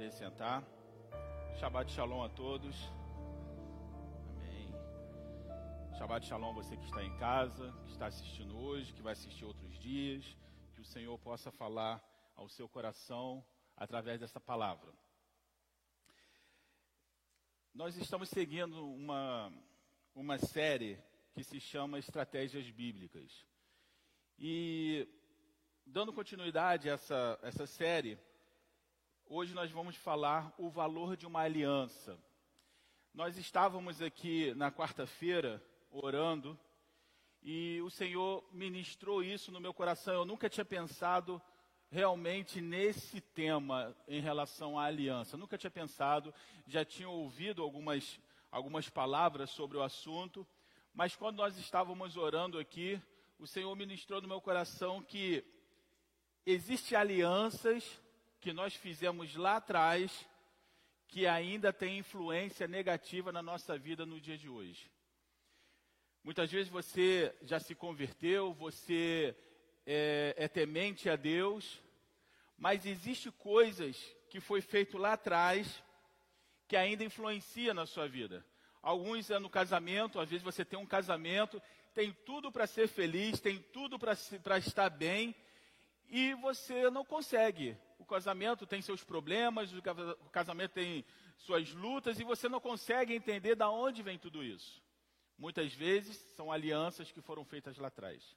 Podem sentar. Shabbat Shalom a todos. Amém. Shabbat Shalom você que está em casa, que está assistindo hoje, que vai assistir outros dias. Que o Senhor possa falar ao seu coração através dessa palavra. Nós estamos seguindo uma, uma série que se chama Estratégias Bíblicas. E, dando continuidade a essa, essa série, hoje nós vamos falar o valor de uma aliança. Nós estávamos aqui na quarta-feira orando e o Senhor ministrou isso no meu coração. Eu nunca tinha pensado realmente nesse tema em relação à aliança. Nunca tinha pensado, já tinha ouvido algumas, algumas palavras sobre o assunto, mas quando nós estávamos orando aqui, o Senhor ministrou no meu coração que existem alianças que nós fizemos lá atrás que ainda tem influência negativa na nossa vida no dia de hoje. Muitas vezes você já se converteu, você é, é temente a Deus, mas existe coisas que foi feito lá atrás que ainda influencia na sua vida. Alguns é no casamento, às vezes você tem um casamento, tem tudo para ser feliz, tem tudo para estar bem, e você não consegue. O casamento tem seus problemas, o casamento tem suas lutas, e você não consegue entender de onde vem tudo isso. Muitas vezes são alianças que foram feitas lá atrás.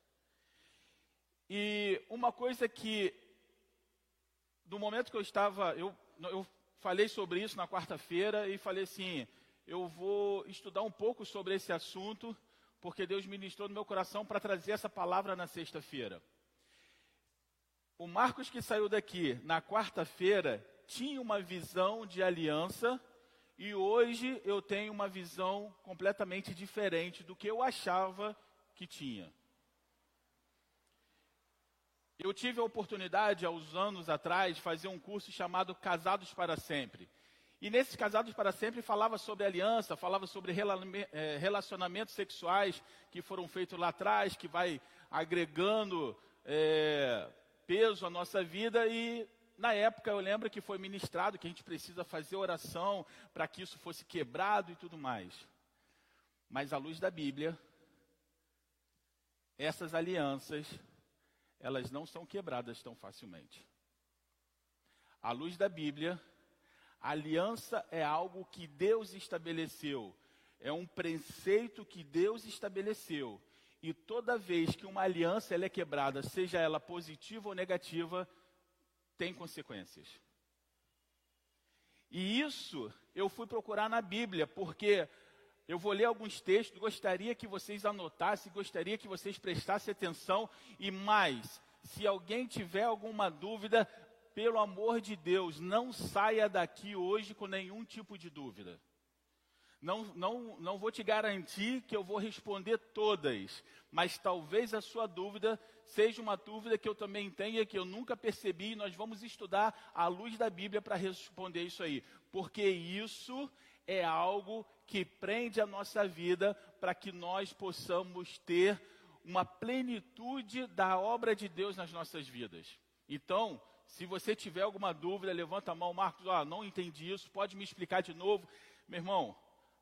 E uma coisa que, no momento que eu estava, eu, eu falei sobre isso na quarta-feira e falei assim: eu vou estudar um pouco sobre esse assunto, porque Deus ministrou no meu coração para trazer essa palavra na sexta-feira. O Marcos que saiu daqui na quarta-feira tinha uma visão de aliança e hoje eu tenho uma visão completamente diferente do que eu achava que tinha. Eu tive a oportunidade, há uns anos atrás, de fazer um curso chamado Casados para Sempre. E nesses Casados para Sempre falava sobre aliança, falava sobre eh, relacionamentos sexuais que foram feitos lá atrás, que vai agregando é, peso à nossa vida. E na época eu lembro que foi ministrado que a gente precisa fazer oração para que isso fosse quebrado e tudo mais. Mas à luz da Bíblia, essas alianças, elas não são quebradas tão facilmente. À luz da Bíblia, a aliança é algo que Deus estabeleceu, é um preceito que Deus estabeleceu. E toda vez que uma aliança é quebrada, seja ela positiva ou negativa, tem consequências. E isso eu fui procurar na Bíblia, porque eu vou ler alguns textos, gostaria que vocês anotassem, gostaria que vocês prestassem atenção. E mais, se alguém tiver alguma dúvida, pelo amor de Deus, não saia daqui hoje com nenhum tipo de dúvida. Não, não, não vou te garantir que eu vou responder todas, mas talvez a sua dúvida seja uma dúvida que eu também tenha, que eu nunca percebi, e nós vamos estudar à luz da Bíblia para responder isso aí, porque isso é algo que prende a nossa vida para que nós possamos ter uma plenitude da obra de Deus nas nossas vidas. Então, se você tiver alguma dúvida, levanta a mão, Marcos, ah, não entendi isso, pode me explicar de novo. Meu irmão,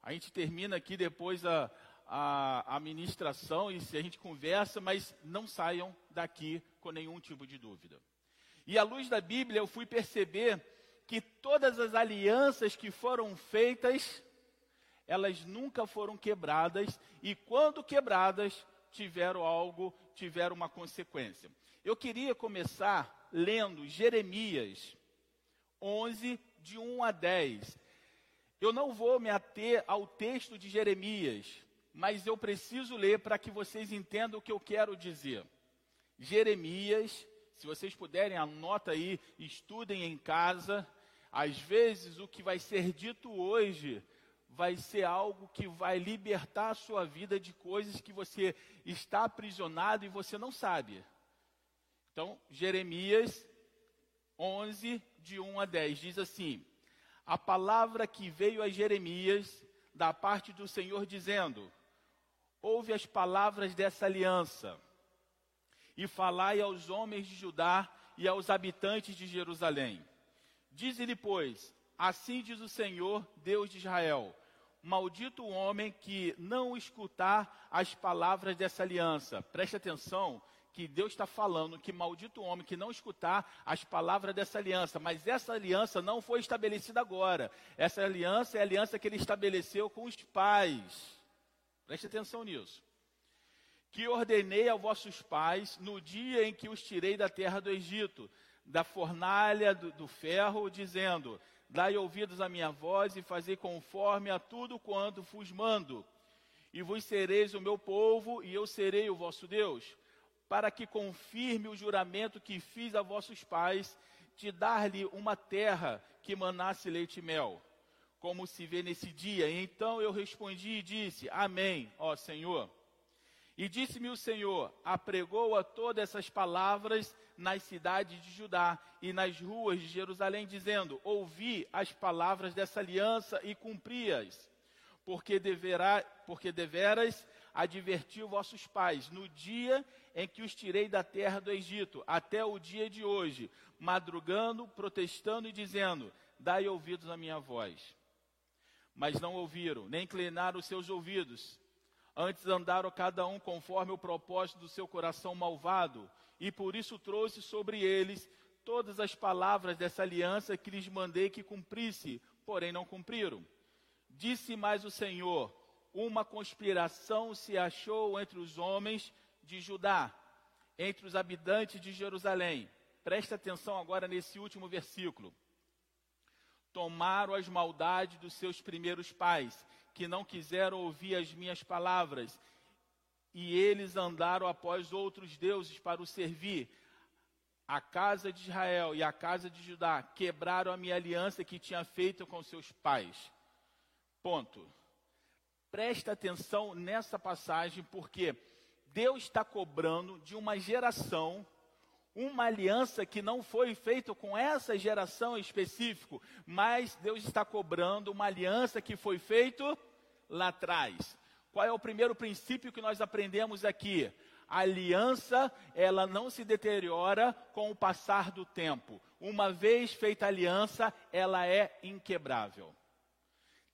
a gente termina aqui depois a, a, a ministração e se a gente conversa, mas não saiam daqui com nenhum tipo de dúvida. E à luz da Bíblia eu fui perceber que todas as alianças que foram feitas, elas nunca foram quebradas e quando quebradas, tiveram algo, tiveram uma consequência. Eu queria começar lendo Jeremias 11, de 1 a 10. Eu não vou me ater ao texto de Jeremias, mas eu preciso ler para que vocês entendam o que eu quero dizer. Jeremias, se vocês puderem, anota aí, estudem em casa. Às vezes o que vai ser dito hoje vai ser algo que vai libertar a sua vida de coisas que você está aprisionado e você não sabe. Então, Jeremias 11, de 1 a 10, diz assim: A palavra que veio a Jeremias da parte do Senhor, dizendo: Ouve as palavras dessa aliança, e falai aos homens de Judá e aos habitantes de Jerusalém. Dize-lhe, pois, assim diz o Senhor, Deus de Israel: Maldito o homem que não escutar as palavras dessa aliança. Preste atenção que Deus está falando que maldito o homem que não escutar as palavras dessa aliança. Mas essa aliança não foi estabelecida agora. Essa aliança é a aliança que ele estabeleceu com os pais. Preste atenção nisso. Que ordenei aos vossos pais no dia em que os tirei da terra do Egito, da fornalha do, do ferro, dizendo: Dai ouvidos à minha voz e fazei conforme a tudo quanto vos mando. E vos sereis o meu povo, e eu serei o vosso Deus para que confirme o juramento que fiz a vossos pais, de dar-lhe uma terra que manasse leite e mel, como se vê nesse dia. E então eu respondi e disse: Amém, ó Senhor. E disse-me o Senhor: apregou a todas essas palavras nas cidades de Judá e nas ruas de Jerusalém, dizendo: Ouvi as palavras dessa aliança e cumpri-as, porque, porque deveras advertiu vossos pais no dia em que os tirei da terra do Egito, até o dia de hoje, madrugando, protestando e dizendo: Dai ouvidos à minha voz. Mas não ouviram, nem inclinaram os seus ouvidos. Antes andaram cada um conforme o propósito do seu coração malvado, e por isso trouxe sobre eles todas as palavras dessa aliança que lhes mandei que cumprisse, porém não cumpriram. Disse mais o Senhor: uma conspiração se achou entre os homens de Judá, entre os habitantes de Jerusalém. Presta atenção agora nesse último versículo. Tomaram as maldades dos seus primeiros pais, que não quiseram ouvir as minhas palavras, e eles andaram após outros deuses para o servir. A casa de Israel e a casa de Judá quebraram a minha aliança que tinha feito com seus pais. Ponto. Presta atenção nessa passagem, porque Deus está cobrando de uma geração uma aliança que não foi feita com essa geração específico, mas Deus está cobrando uma aliança que foi feita lá atrás. Qual é o primeiro princípio que nós aprendemos aqui? A aliança, ela não se deteriora com o passar do tempo. Uma vez feita a aliança, ela é inquebrável.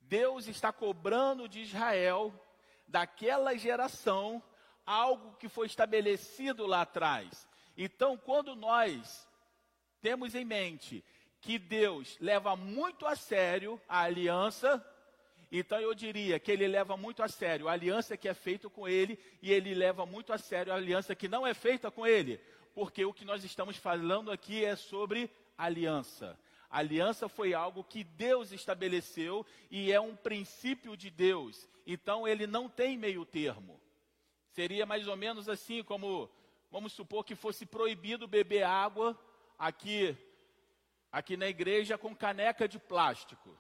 Deus está cobrando de Israel, daquela geração, algo que foi estabelecido lá atrás. Então, quando nós temos em mente que Deus leva muito a sério a aliança, então eu diria que ele leva muito a sério a aliança que é feita com ele e ele leva muito a sério a aliança que não é feita com ele, porque o que nós estamos falando aqui é sobre aliança. A aliança foi algo que Deus estabeleceu e é um princípio de Deus. Então ele não tem meio termo. Seria mais ou menos assim como, vamos supor que fosse proibido beber água aqui, aqui na igreja com caneca de plástico.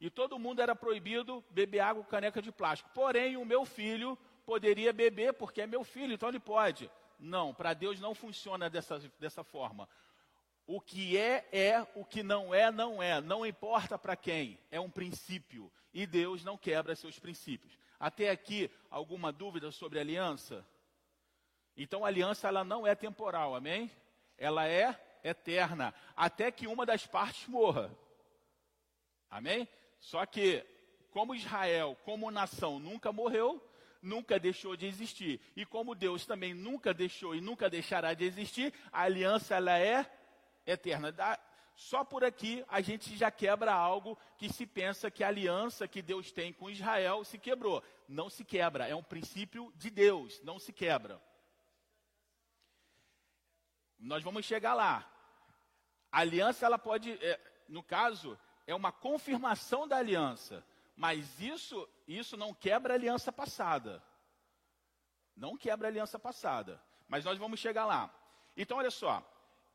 E todo mundo era proibido beber água com caneca de plástico. Porém, o meu filho poderia beber porque é meu filho, então ele pode. Não, para Deus não funciona dessa, dessa forma. O que é, é, o que não é, não é. Não importa para quem, é um princípio. E Deus não quebra seus princípios. Até aqui, alguma dúvida sobre aliança? Então, a aliança ela não é temporal, amém? Ela é eterna, até que uma das partes morra. Amém? Só que, como Israel, como nação, nunca morreu, nunca deixou de existir. E como Deus também nunca deixou e nunca deixará de existir, a aliança ela é eterna. Só por aqui a gente já quebra algo que se pensa que a aliança que Deus tem com Israel se quebrou. Não se quebra, é um princípio de Deus, não se quebra. Nós vamos chegar lá. A aliança, ela pode, é, no caso, é uma confirmação da aliança. Mas isso, isso não quebra a aliança passada. Não quebra a aliança passada. Mas nós vamos chegar lá. Então, olha só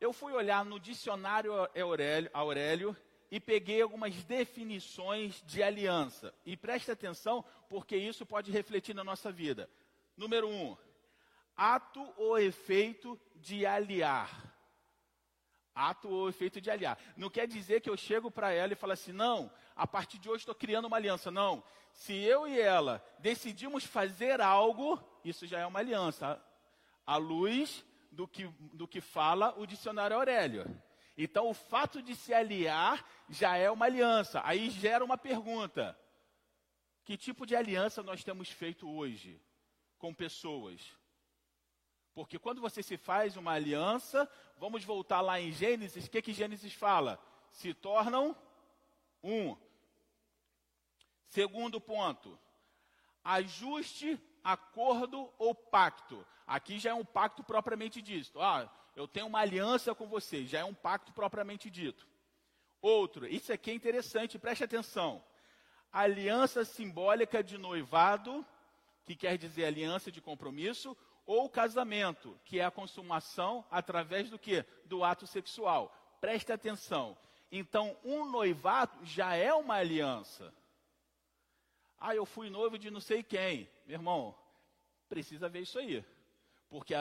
eu fui olhar no dicionário Aurélio, Aurélio e peguei algumas definições de aliança. E preste atenção, porque isso pode refletir na nossa vida. Número um, ato ou efeito de aliar. Ato ou efeito de aliar. Não quer dizer que eu chego para ela e falo assim, não, a partir de hoje estou criando uma aliança. Não. Se eu e ela decidimos fazer algo, isso já é uma aliança. A luz do que, do que fala o dicionário Aurélio. Então, o fato de se aliar já é uma aliança. Aí gera uma pergunta: que tipo de aliança nós temos feito hoje com pessoas? Porque quando você se faz uma aliança, vamos voltar lá em Gênesis, o que, que Gênesis fala? Se tornam um. Segundo ponto, ajuste, acordo ou pacto. Aqui já é um pacto propriamente dito. Ah, eu tenho uma aliança com você, já é um pacto propriamente dito. Outro, isso aqui é interessante, preste atenção. Aliança simbólica de noivado, que quer dizer aliança de compromisso, ou casamento, que é a consumação através do que? Do ato sexual. Preste atenção. Então, um noivado já é uma aliança. Ah, eu fui noivo de não sei quem. Meu irmão, precisa ver isso aí. Porque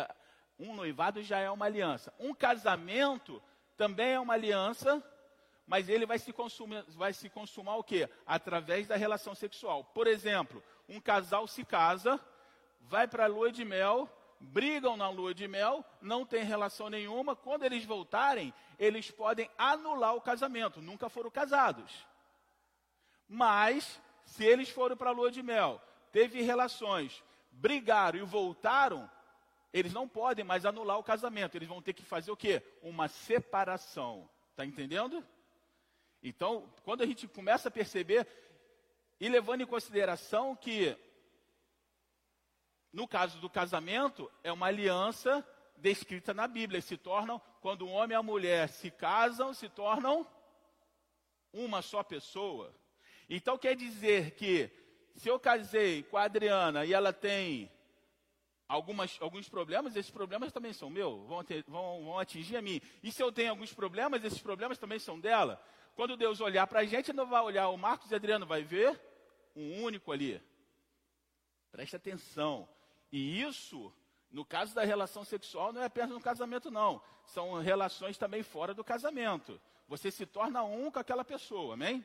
um noivado já é uma aliança. Um casamento também é uma aliança, mas ele vai se consumir, vai se consumar o quê? Através da relação sexual. Por exemplo, um casal se casa, vai para a lua de mel, brigam na lua de mel, não tem relação nenhuma. Quando eles voltarem, eles podem anular o casamento. Nunca foram casados. Mas, se eles foram para a lua de mel, teve relações, brigaram e voltaram, eles não podem mais anular o casamento. Eles vão ter que fazer o quê? Uma separação. Está entendendo? Então, quando a gente começa a perceber, e levando em consideração que no caso do casamento, é uma aliança descrita na Bíblia. Se tornam, quando um homem e a mulher se casam, se tornam uma só pessoa. Então quer dizer que se eu casei com a Adriana e ela tem algumas, alguns problemas, esses problemas também são meus, vão, ter, vão, vão atingir a mim. E se eu tenho alguns problemas, esses problemas também são dela. Quando Deus olhar para a gente, não vai olhar o Marcos e Adriano, vai ver um único ali. Preste atenção. E isso, no caso da relação sexual, não é apenas no casamento, não. São relações também fora do casamento. Você se torna um com aquela pessoa, amém?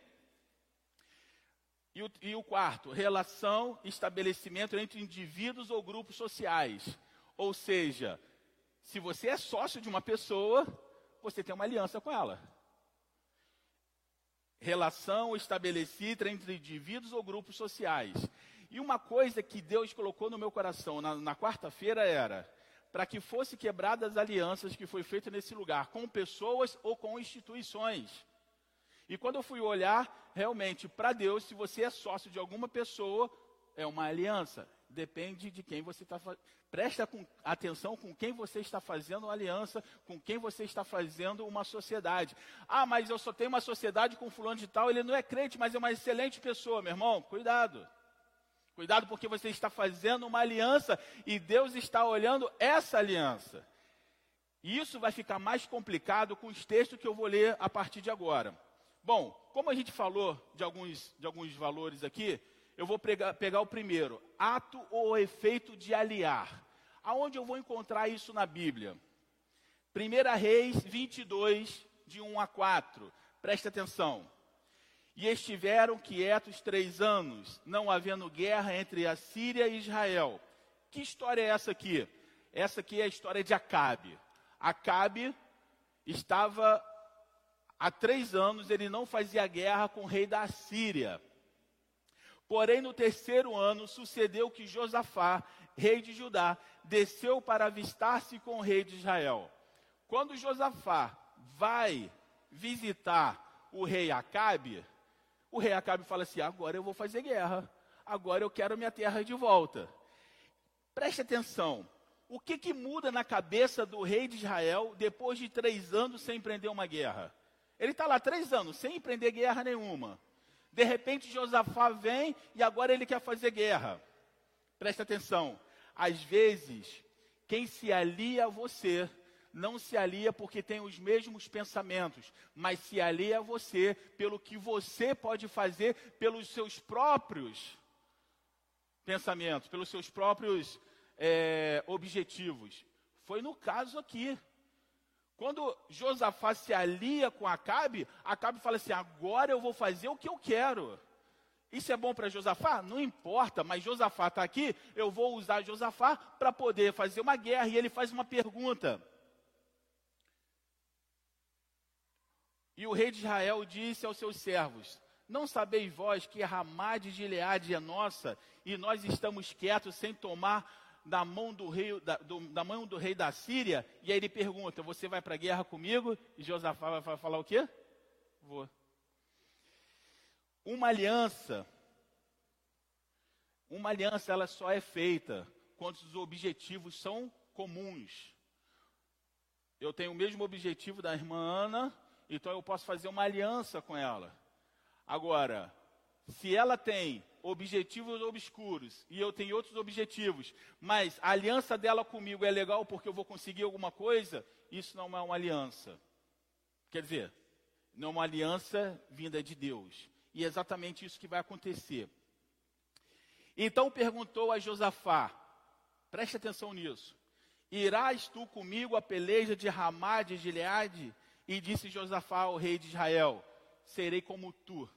E o, e o quarto, relação, estabelecimento entre indivíduos ou grupos sociais. Ou seja, se você é sócio de uma pessoa, você tem uma aliança com ela. Relação estabelecida entre indivíduos ou grupos sociais. E uma coisa que Deus colocou no meu coração na, na quarta-feira era para que fosse quebradas as alianças que foi feita nesse lugar, com pessoas ou com instituições. E quando eu fui olhar, realmente, para Deus, se você é sócio de alguma pessoa, é uma aliança. Depende de quem você está fazendo. Presta com, atenção com quem você está fazendo uma aliança, com quem você está fazendo uma sociedade. Ah, mas eu só tenho uma sociedade com fulano de tal, ele não é crente, mas é uma excelente pessoa, meu irmão. Cuidado. Cuidado porque você está fazendo uma aliança e Deus está olhando essa aliança. E isso vai ficar mais complicado com os textos que eu vou ler a partir de agora. Bom, como a gente falou de alguns, de alguns valores aqui, eu vou pegar, pegar o primeiro, ato ou efeito de aliar. Aonde eu vou encontrar isso na Bíblia? 1 Reis 22, de 1 a 4. Preste atenção. E estiveram quietos três anos, não havendo guerra entre a Síria e Israel. Que história é essa aqui? Essa aqui é a história de Acabe. Acabe estava há três anos, ele não fazia guerra com o rei da Síria. Porém, no terceiro ano, sucedeu que Josafá, rei de Judá, desceu para avistar-se com o rei de Israel. Quando Josafá vai visitar o rei Acabe, o rei Acabe fala assim: agora eu vou fazer guerra, agora eu quero minha terra de volta. Preste atenção, o que, que muda na cabeça do rei de Israel depois de três anos sem empreender uma guerra? Ele está lá três anos sem empreender guerra nenhuma. De repente Josafá vem e agora ele quer fazer guerra. Preste atenção, às vezes quem se alia a você não se alia porque tem os mesmos pensamentos, mas se alia a você pelo que você pode fazer pelos seus próprios pensamentos, pelos seus próprios é, objetivos. Foi no caso aqui. Quando Josafá se alia com Acabe, Acabe fala assim: agora eu vou fazer o que eu quero. Isso é bom para Josafá? Não importa, mas Josafá está aqui, eu vou usar Josafá para poder fazer uma guerra. E ele faz uma pergunta: E o rei de Israel disse aos seus servos: Não sabeis vós que a Ramá de Gileade é nossa, e nós estamos quietos sem tomar da mão do rei da, do, da mão do rei da Síria? E aí ele pergunta: Você vai para a guerra comigo? E Josafá vai falar o quê? Vou. Uma aliança, uma aliança ela só é feita quando os objetivos são comuns. Eu tenho o mesmo objetivo da irmã Ana, então eu posso fazer uma aliança com ela. Agora, se ela tem objetivos obscuros e eu tenho outros objetivos, mas a aliança dela comigo é legal porque eu vou conseguir alguma coisa, isso não é uma aliança. Quer dizer, não é uma aliança vinda de Deus. E é exatamente isso que vai acontecer. Então perguntou a Josafá, preste atenção nisso: Irás tu comigo a peleja de Ramá de Gileade? E disse Josafá ao rei de Israel: Serei como tu,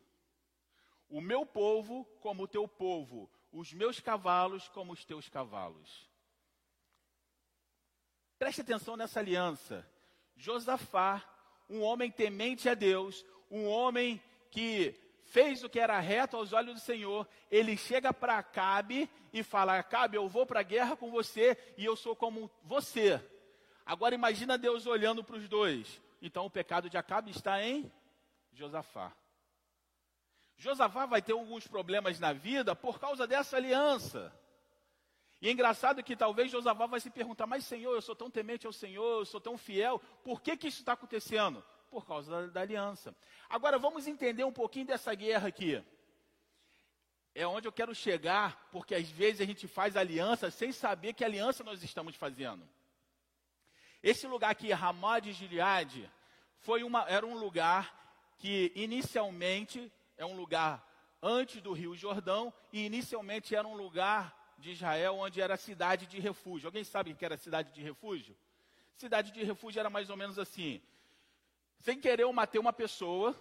o meu povo como o teu povo, os meus cavalos como os teus cavalos. Preste atenção nessa aliança. Josafá, um homem temente a Deus, um homem que fez o que era reto aos olhos do Senhor, ele chega para Acabe e fala: Acabe, eu vou para a guerra com você e eu sou como você. Agora imagina Deus olhando para os dois. Então o pecado de Acabe está em Josafá. Josafá vai ter alguns problemas na vida por causa dessa aliança. E é engraçado que talvez Josafá vai se perguntar: Mas Senhor, eu sou tão temente ao Senhor, eu sou tão fiel, por que, que isso está acontecendo? Por causa da, da aliança. Agora vamos entender um pouquinho dessa guerra aqui. É onde eu quero chegar, porque às vezes a gente faz aliança sem saber que aliança nós estamos fazendo. Esse lugar aqui, Ramá de Gileade, foi uma, era um lugar que inicialmente é um lugar antes do Rio Jordão e inicialmente era um lugar de Israel onde era cidade de refúgio. Alguém sabe o que era cidade de refúgio? Cidade de refúgio era mais ou menos assim. Sem querer eu matei uma pessoa,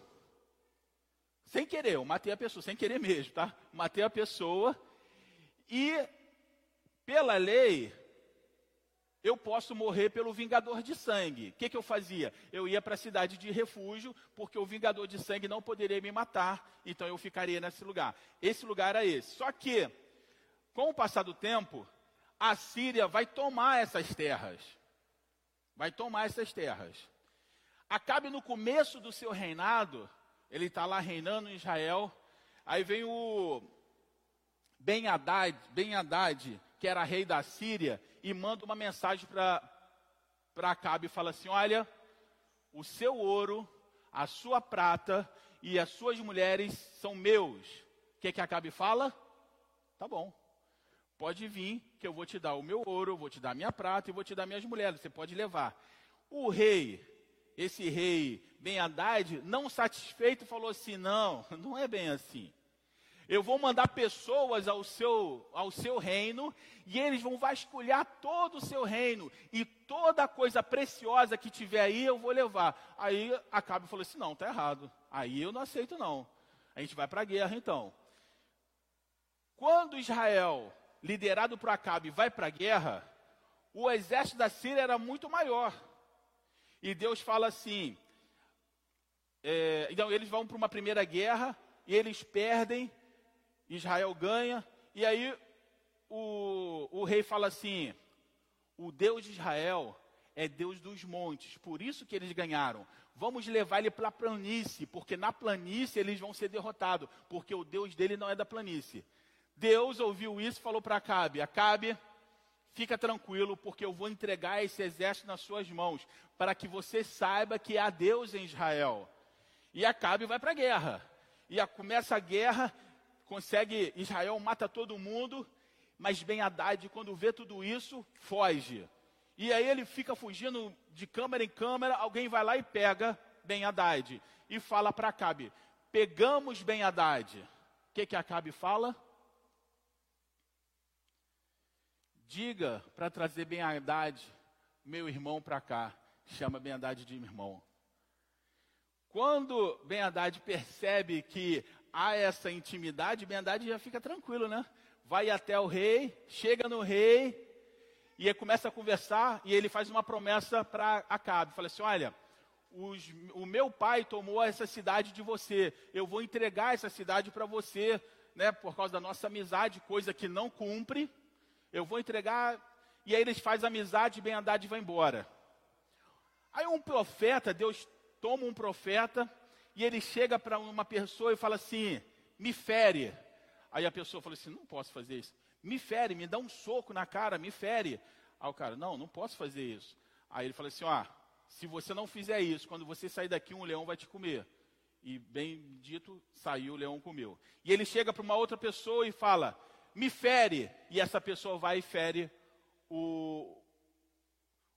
sem querer, eu matei a pessoa, sem querer mesmo, tá? Matei a pessoa e pela lei eu posso morrer pelo vingador de sangue. O que, que eu fazia? Eu ia para a cidade de refúgio, porque o vingador de sangue não poderia me matar, então eu ficaria nesse lugar. Esse lugar era esse. Só que, com o passar do tempo, a Síria vai tomar essas terras. Vai tomar essas terras. Acabe no começo do seu reinado, ele está lá reinando em Israel. Aí vem o Ben Haddad, ben Haddad, que era rei da Síria, e manda uma mensagem para Acabe e fala assim: Olha, o seu ouro, a sua prata e as suas mulheres são meus. O que, que Acabe fala? Tá bom. Pode vir, que eu vou te dar o meu ouro, vou te dar minha prata e vou te dar minhas mulheres. Você pode levar. O rei, esse rei Ben Haddad, não satisfeito, falou assim: Não, não é bem assim. Eu vou mandar pessoas ao seu, ao seu reino e eles vão vasculhar todo o seu reino e toda coisa preciosa que tiver aí eu vou levar. Aí Acabe falou assim: não, está errado. Aí eu não aceito não. A gente vai para a guerra então. Quando Israel, liderado por Acabe, vai para a guerra, o exército da Síria era muito maior. E Deus fala assim: é, então eles vão para uma primeira guerra e eles perdem Israel ganha, e aí o, o rei fala assim: o Deus de Israel é Deus dos montes, por isso que eles ganharam. Vamos levar ele para a planície, porque na planície eles vão ser derrotados, porque o Deus dele não é da planície. Deus ouviu isso e falou para Acabe: Acabe, fica tranquilo, porque eu vou entregar esse exército nas suas mãos, para que você saiba que há Deus em Israel. E Acabe vai para a guerra. E a, começa a guerra, consegue, Israel mata todo mundo, mas Ben Haddad, quando vê tudo isso, foge. E aí ele fica fugindo de câmara em câmara, alguém vai lá e pega Ben Haddad e fala para Acabe: pegamos Ben Haddad. O que, que Acabe fala? Diga para trazer Ben Haddad, meu irmão, para cá. Chama Ben Haddad de irmão. Quando Ben Haddad percebe que há essa intimidade, Ben Haddad já fica tranquilo, né? Vai até o rei, chega no rei, e começa a conversar, e ele faz uma promessa para Acabe. Fala assim, olha, os, o meu pai tomou essa cidade de você, eu vou entregar essa cidade para você, né, por causa da nossa amizade, coisa que não cumpre, eu vou entregar, e aí eles fazem amizade, bem andade e vai embora. Aí um profeta, Deus toma um profeta, e ele chega para uma pessoa e fala assim, me fere. Aí a pessoa fala assim, não posso fazer isso. Me fere, me dá um soco na cara, me fere. Aí o cara, não, não posso fazer isso. Aí ele fala assim, ó, se você não fizer isso, quando você sair daqui, um leão vai te comer. E bem dito, saiu, o leão comeu. E ele chega para uma outra pessoa e fala, me fere. E essa pessoa vai e fere o,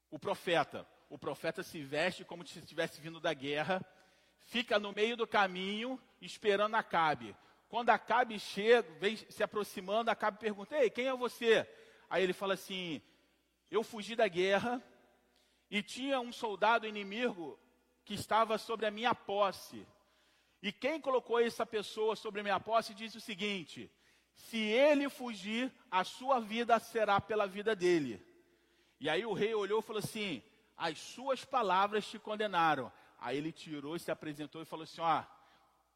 o profeta. O profeta se veste como se estivesse vindo da guerra, fica no meio do caminho esperando Acabe. Quando Acabe chega, vem se aproximando, Acabe pergunta: Ei, quem é você? Aí ele fala assim: Eu fugi da guerra e tinha um soldado inimigo que estava sobre a minha posse. E quem colocou essa pessoa sobre a minha posse disse o seguinte: Se ele fugir, a sua vida será pela vida dele. E aí o rei olhou e falou assim: As suas palavras te condenaram. Aí ele tirou, se apresentou e falou assim: Ó, ah,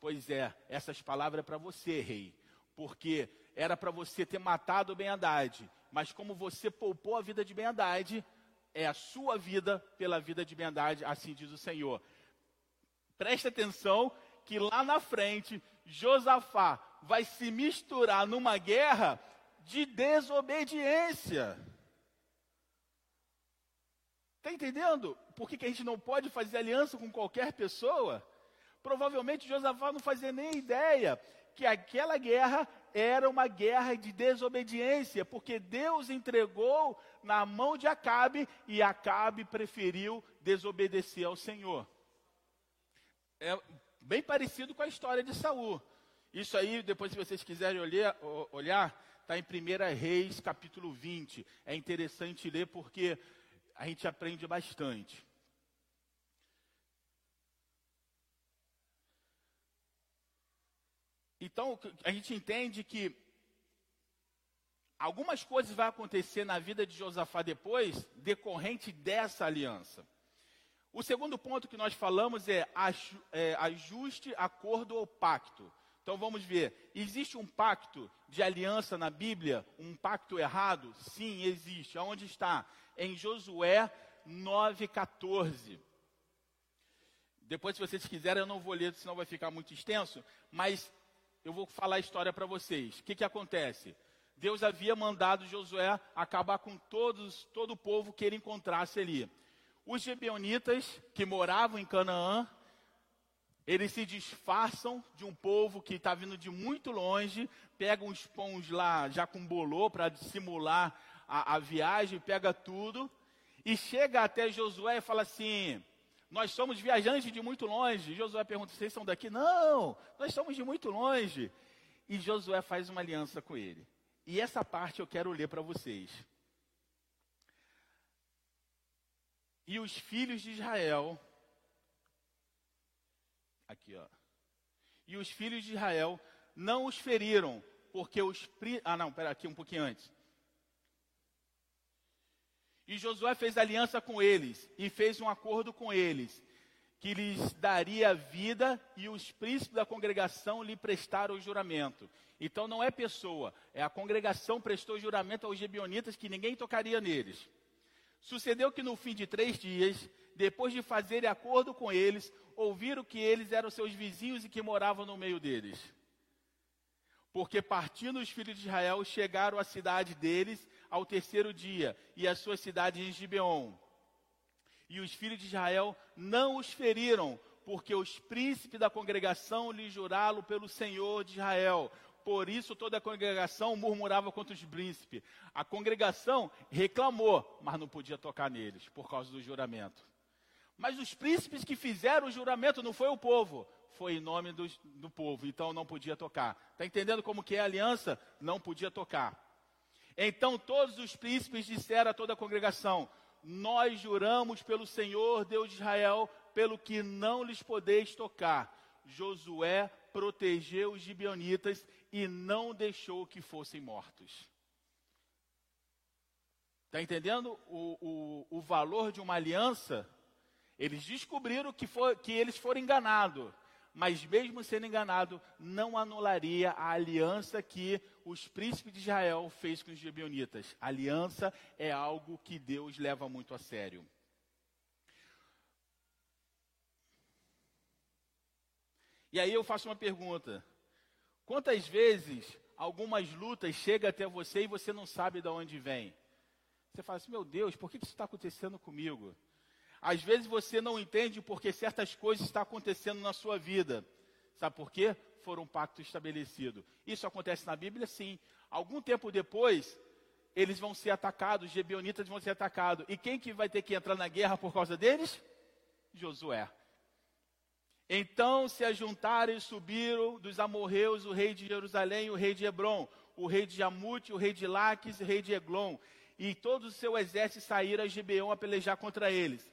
pois é, essas palavras é para você, rei, porque era para você ter matado Ben-Hadad, mas como você poupou a vida de Ben-Hadad, é a sua vida pela vida de Ben-Hadad, assim diz o Senhor. Preste atenção que lá na frente, Josafá vai se misturar numa guerra de desobediência. Está entendendo? Por que, que a gente não pode fazer aliança com qualquer pessoa? Provavelmente Josafá não fazia nem ideia que aquela guerra era uma guerra de desobediência, porque Deus entregou na mão de Acabe e Acabe preferiu desobedecer ao Senhor. É bem parecido com a história de Saul. Isso aí, depois, se vocês quiserem olhar, está em 1 Reis, capítulo 20. É interessante ler porque a gente aprende bastante. Então, a gente entende que algumas coisas vão acontecer na vida de Josafá depois, decorrente dessa aliança. O segundo ponto que nós falamos é, é ajuste, acordo ou pacto. Então vamos ver, existe um pacto de aliança na Bíblia, um pacto errado? Sim, existe. Aonde está? Em Josué 9,14. Depois, se vocês quiserem, eu não vou ler, senão vai ficar muito extenso. Mas eu vou falar a história para vocês. O que, que acontece? Deus havia mandado Josué acabar com todos, todo o povo que ele encontrasse ali. Os gibeonitas que moravam em Canaã, eles se disfarçam de um povo que está vindo de muito longe, pegam os pães lá já com bolô para simular a, a viagem, pega tudo e chega até Josué e fala assim: nós somos viajantes de muito longe. Josué pergunta: vocês são daqui? Não, nós somos de muito longe. E Josué faz uma aliança com ele. E essa parte eu quero ler para vocês. E os filhos de Israel. Aqui, ó. E os filhos de Israel não os feriram, porque os. Ah, não, pera aqui um pouquinho antes. E Josué fez aliança com eles e fez um acordo com eles, que lhes daria vida e os príncipes da congregação lhe prestaram o juramento. Então não é pessoa, é a congregação prestou juramento aos gibeonitas que ninguém tocaria neles. Sucedeu que no fim de três dias, depois de fazer acordo com eles, ouviram que eles eram seus vizinhos e que moravam no meio deles. Porque partindo os filhos de Israel, chegaram à cidade deles ao terceiro dia, e a sua cidade em Gibeon. E os filhos de Israel não os feriram, porque os príncipes da congregação lhe juraram pelo Senhor de Israel. Por isso toda a congregação murmurava contra os príncipes. A congregação reclamou, mas não podia tocar neles por causa do juramento. Mas os príncipes que fizeram o juramento não foi o povo, foi em nome do, do povo, então não podia tocar. Está entendendo como que é a aliança? Não podia tocar. Então todos os príncipes disseram a toda a congregação: Nós juramos pelo Senhor Deus de Israel, pelo que não lhes podeis tocar. Josué protegeu os gibeonitas e não deixou que fossem mortos. Está entendendo o, o, o valor de uma aliança? Eles descobriram que, for, que eles foram enganados, mas mesmo sendo enganado, não anularia a aliança que os príncipes de Israel fez com os gibeonitas. aliança é algo que Deus leva muito a sério. E aí eu faço uma pergunta: quantas vezes algumas lutas chegam até você e você não sabe de onde vem? Você fala assim, meu Deus, por que isso está acontecendo comigo? Às vezes você não entende porque certas coisas estão acontecendo na sua vida. Sabe por quê? Foram um pacto estabelecido. Isso acontece na Bíblia, sim. Algum tempo depois, eles vão ser atacados, os gebionitas vão ser atacados. E quem que vai ter que entrar na guerra por causa deles? Josué. Então se ajuntaram e subiram dos amorreus o rei de Jerusalém e o rei de Hebron, o rei de Jamute, o rei de Laques o rei de Eglon. E todo o seu exército saíram a Gibeão a pelejar contra eles.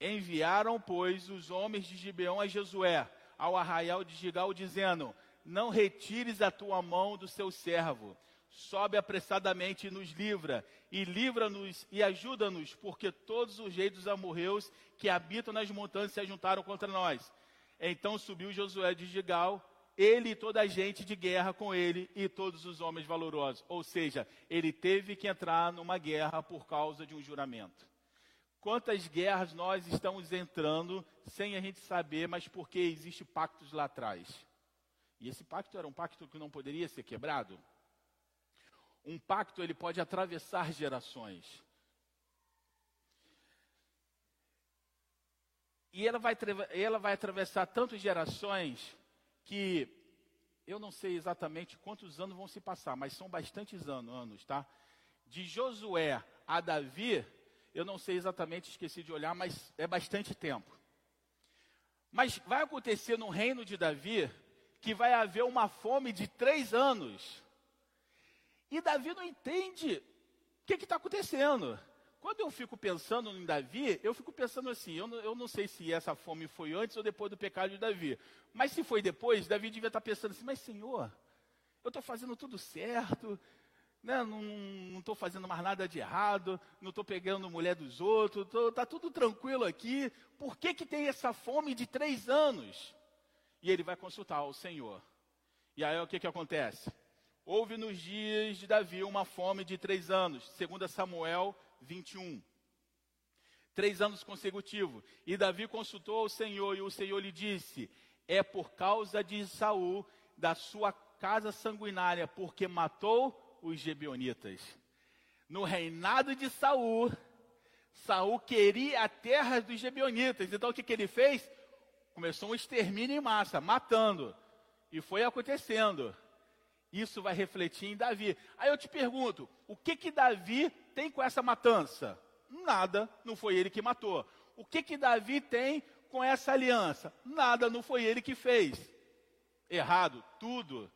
Enviaram, pois, os homens de Gibeão a Josué, ao arraial de Gigal, dizendo: Não retires a tua mão do seu servo. Sobe apressadamente e nos livra, e livra-nos e ajuda-nos, porque todos os reis dos amorreus que habitam nas montanhas se ajuntaram contra nós. Então subiu Josué de Gigal, ele e toda a gente de guerra com ele e todos os homens valorosos. Ou seja, ele teve que entrar numa guerra por causa de um juramento. Quantas guerras nós estamos entrando sem a gente saber, mas porque existe pactos lá atrás? E esse pacto era um pacto que não poderia ser quebrado? Um pacto ele pode atravessar gerações. E ela vai, ela vai atravessar tantas gerações que eu não sei exatamente quantos anos vão se passar, mas são bastantes anos, anos tá? De Josué a Davi, eu não sei exatamente, esqueci de olhar, mas é bastante tempo. Mas vai acontecer no reino de Davi que vai haver uma fome de três anos. E Davi não entende o que está acontecendo. Quando eu fico pensando em Davi, eu fico pensando assim: eu não, eu não, sei se essa fome foi antes ou depois do pecado de Davi. Mas se foi depois, Davi devia estar tá pensando assim: mas Senhor, eu estou fazendo tudo certo, né? não estou fazendo mais nada de errado, não estou pegando mulher dos outros, está tudo tranquilo aqui. Por que, que tem essa fome de três anos? E ele vai consultar o Senhor. E aí o que, que acontece? Houve nos dias de Davi uma fome de três anos, segundo Samuel 21. Três anos consecutivos. E Davi consultou ao Senhor, e o Senhor lhe disse: É por causa de Saul, da sua casa sanguinária, porque matou os gebionitas. No reinado de Saul, Saul queria a terra dos gebionitas. Então o que, que ele fez? Começou um extermínio em massa, matando. E foi acontecendo. Isso vai refletir em Davi. Aí eu te pergunto, o que que Davi tem com essa matança? Nada, não foi ele que matou. O que que Davi tem com essa aliança? Nada, não foi ele que fez. Errado, tudo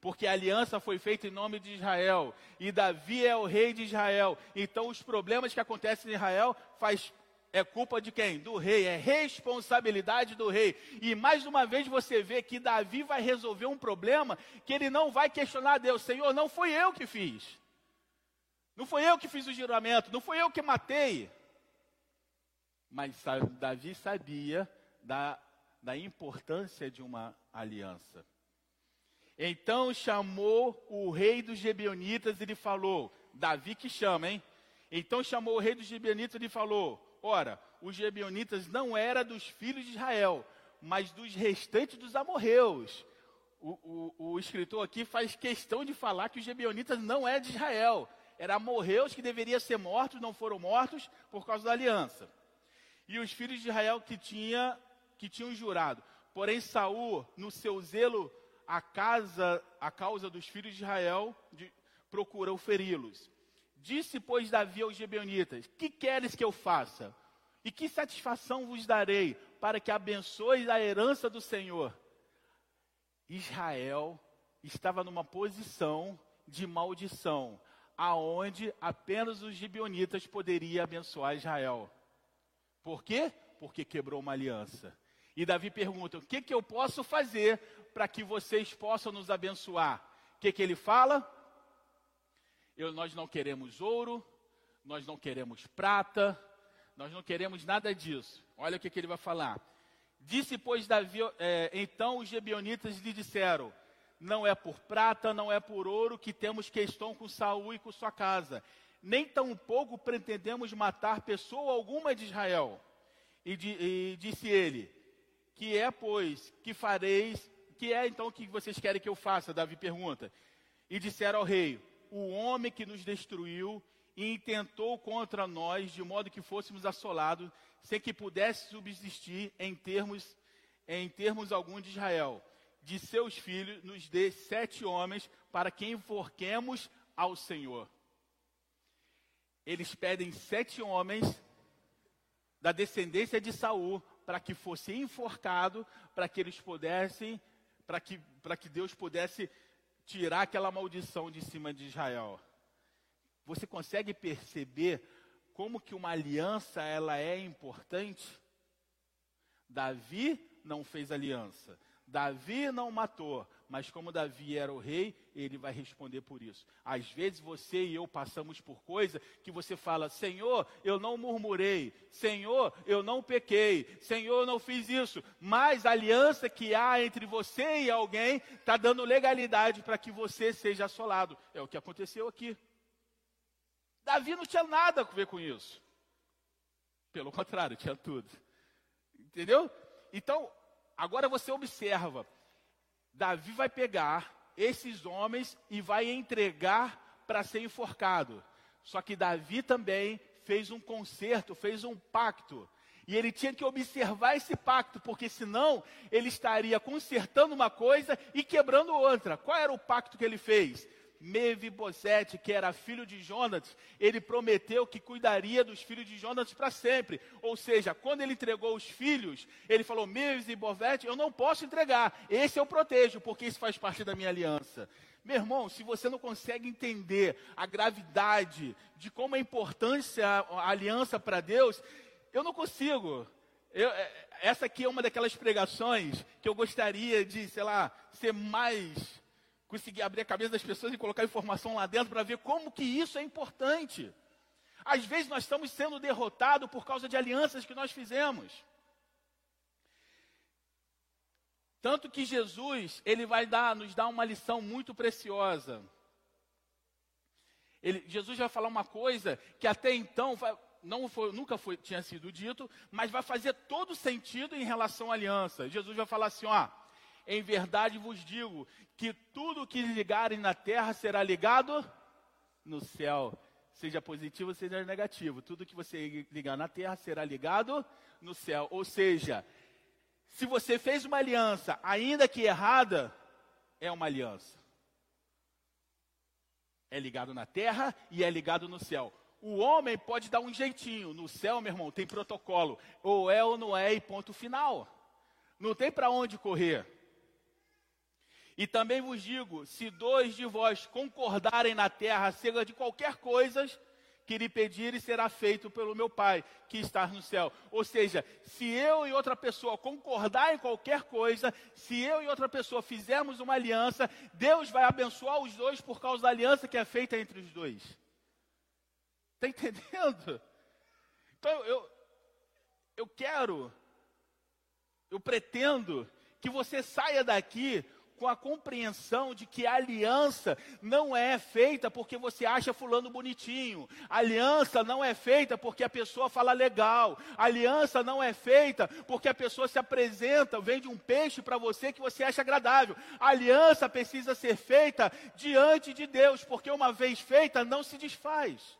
porque a aliança foi feita em nome de Israel e Davi é o rei de Israel. Então os problemas que acontecem em Israel faz é culpa de quem? Do rei, é responsabilidade do rei. E mais uma vez você vê que Davi vai resolver um problema que ele não vai questionar Deus, Senhor, não foi eu que fiz. Não foi eu que fiz o juramento, não foi eu que matei. Mas Davi sabia da, da importância de uma aliança. Então chamou o rei dos Gebionitas e lhe falou: Davi que chama, hein? Então chamou o rei dos Gebionitas e lhe falou: Ora, os Gebionitas não era dos filhos de Israel, mas dos restantes dos amorreus. O, o, o, escritor aqui faz questão de falar que os Gebionitas não é de Israel. Era amorreus que deveriam ser mortos, não foram mortos por causa da aliança. E os filhos de Israel que, tinha, que tinham jurado. Porém, Saul, no seu zelo a, casa, a causa dos filhos de Israel, de, procurou feri-los. Disse, pois, Davi aos Gebeonitas: Que queres que eu faça? E que satisfação vos darei para que abençoe a herança do Senhor? Israel estava numa posição de maldição, aonde apenas os gibeonitas poderiam abençoar Israel. Por quê? Porque quebrou uma aliança. E Davi pergunta: o que, que eu posso fazer para que vocês possam nos abençoar? O que, que ele fala? Eu, nós não queremos ouro, nós não queremos prata, Nós não queremos nada disso. Olha o que, que ele vai falar. Disse, pois, Davi, é, então os gebionitas lhe disseram: Não é por prata, não é por ouro que temos questão com Saul e com sua casa, nem tampouco pretendemos matar pessoa alguma de Israel. E, e disse ele: Que é, pois, que fareis, que é então que vocês querem que eu faça? Davi pergunta. E disseram ao rei: O homem que nos destruiu e intentou contra nós, de modo que fôssemos assolados, sem que pudesse subsistir em termos, em termos algum de Israel. De seus filhos, nos dê sete homens para que enforquemos ao Senhor. Eles pedem sete homens da descendência de Saul para que fosse enforcado, para que eles pudessem, para que, para que Deus pudesse tirar aquela maldição de cima de Israel. Você consegue perceber como que uma aliança ela é importante? Davi não fez aliança. Davi não matou, mas como Davi era o rei, ele vai responder por isso. Às vezes você e eu passamos por coisa que você fala: Senhor, eu não murmurei, Senhor, eu não pequei, Senhor, eu não fiz isso. Mas a aliança que há entre você e alguém está dando legalidade para que você seja assolado. É o que aconteceu aqui. Davi não tinha nada a ver com isso. Pelo contrário, tinha tudo. Entendeu? Então, agora você observa. Davi vai pegar esses homens e vai entregar para ser enforcado. Só que Davi também fez um concerto, fez um pacto. E ele tinha que observar esse pacto, porque senão ele estaria consertando uma coisa e quebrando outra. Qual era o pacto que ele fez? Mevibosete, que era filho de Jonas, ele prometeu que cuidaria dos filhos de Jonas para sempre. Ou seja, quando ele entregou os filhos, ele falou: Mevibosete, eu não posso entregar, esse eu protejo, porque isso faz parte da minha aliança. Meu irmão, se você não consegue entender a gravidade de como é importante a, a aliança para Deus, eu não consigo. Eu, é, essa aqui é uma daquelas pregações que eu gostaria de, sei lá, ser mais conseguir abrir a cabeça das pessoas e colocar informação lá dentro para ver como que isso é importante. Às vezes nós estamos sendo derrotados por causa de alianças que nós fizemos. Tanto que Jesus, ele vai dar, nos dar uma lição muito preciosa. Ele, Jesus vai falar uma coisa que até então não foi, nunca foi, tinha sido dito, mas vai fazer todo sentido em relação à aliança. Jesus vai falar assim, ó, em verdade vos digo que tudo que ligarem na terra será ligado no céu. Seja positivo, seja negativo. Tudo que você ligar na terra será ligado no céu. Ou seja, se você fez uma aliança, ainda que errada, é uma aliança. É ligado na terra e é ligado no céu. O homem pode dar um jeitinho. No céu, meu irmão, tem protocolo. Ou é ou não é e ponto final. Não tem para onde correr. E também vos digo: se dois de vós concordarem na terra acerca de qualquer coisa que lhe pedirem, será feito pelo meu Pai que está no céu. Ou seja, se eu e outra pessoa concordar em qualquer coisa, se eu e outra pessoa fizermos uma aliança, Deus vai abençoar os dois por causa da aliança que é feita entre os dois. Está entendendo? Então eu, eu quero, eu pretendo que você saia daqui com a compreensão de que a aliança não é feita porque você acha fulano bonitinho. A aliança não é feita porque a pessoa fala legal. A aliança não é feita porque a pessoa se apresenta, vende um peixe para você que você acha agradável. A aliança precisa ser feita diante de Deus, porque uma vez feita não se desfaz.